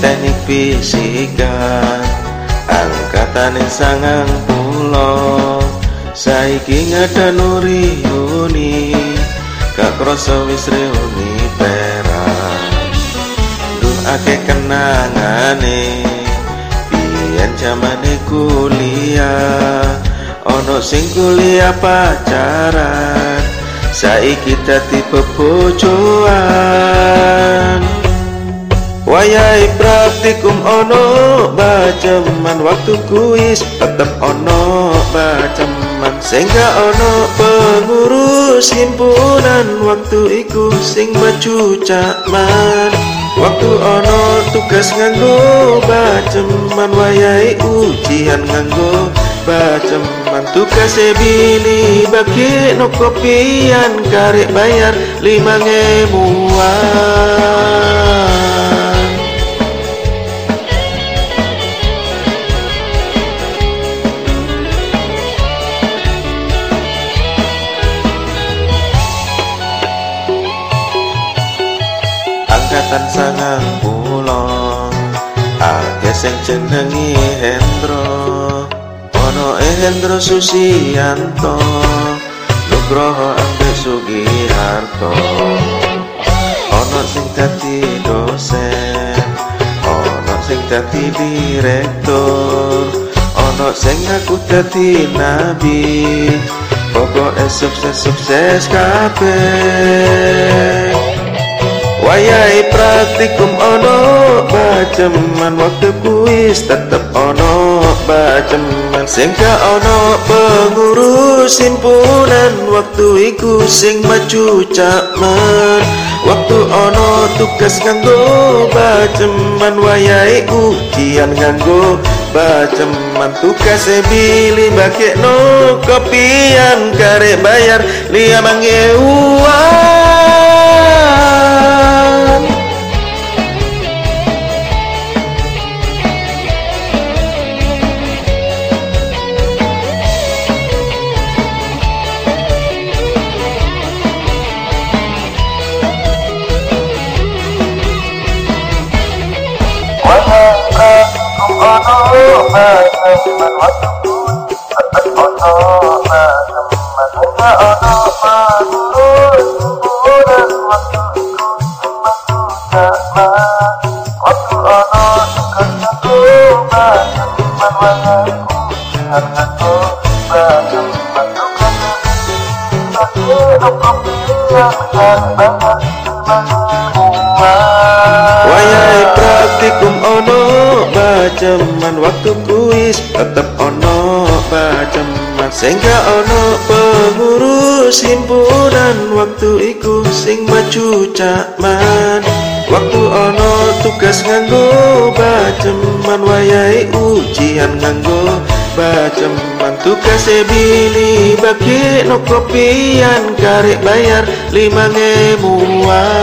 teknik fisika angkatan sangang pulau saiki ngada nuri uni gak kroso wis reuni perak. Duh ake kenangane biyen jamane kuliah. Ono sing kuliah pacaran saiki dadi bebojoan Wayai praktikum ono bacaman waktu kuis tetep ono bacaman sehingga ono pengurus himpunan waktu iku sing maju cakman waktu ono tugas nganggo bacaman wayai ujian nganggo bacaman tugas e bili bagi no kopian karek bayar lima ngemuan angkatan sangang pulau Ake sing jenengi Hendro. Ono Hendro Susianto Nugroho ambe Sugiharto. Ono sing dadi dosen Ono sing dadi direktur Ono sing aku dadi nabi. Pokoknya sukses-sukses kabeh. Wayai praktikum ono baceman waktu kuis tetep ono baceman sehingga ono pengurus himpunan waktu iku sing maju cakman waktu ono tugas nganggo baceman wayai ujian nganggo baceman tugas e bili bagi no kopian kare bayar ما تم العدو الفتح أضاء ما تم ثم أضاء ما تقول الوقت ثم تتأمى وقت أضاء كنتم ما تم الولاء أنتم ما تم تقدم فكيد قبلي من البحر المهموم praktikum ono bacaman waktu kuis tetep ono bacaman sehingga ono pengurus himpunan. Waktu iku sing maju cakman waktu ono tugas nganggo bacaman wayai ujian nganggo bacaman tugas e bili bagi no kopian karek bayar lima ngemuan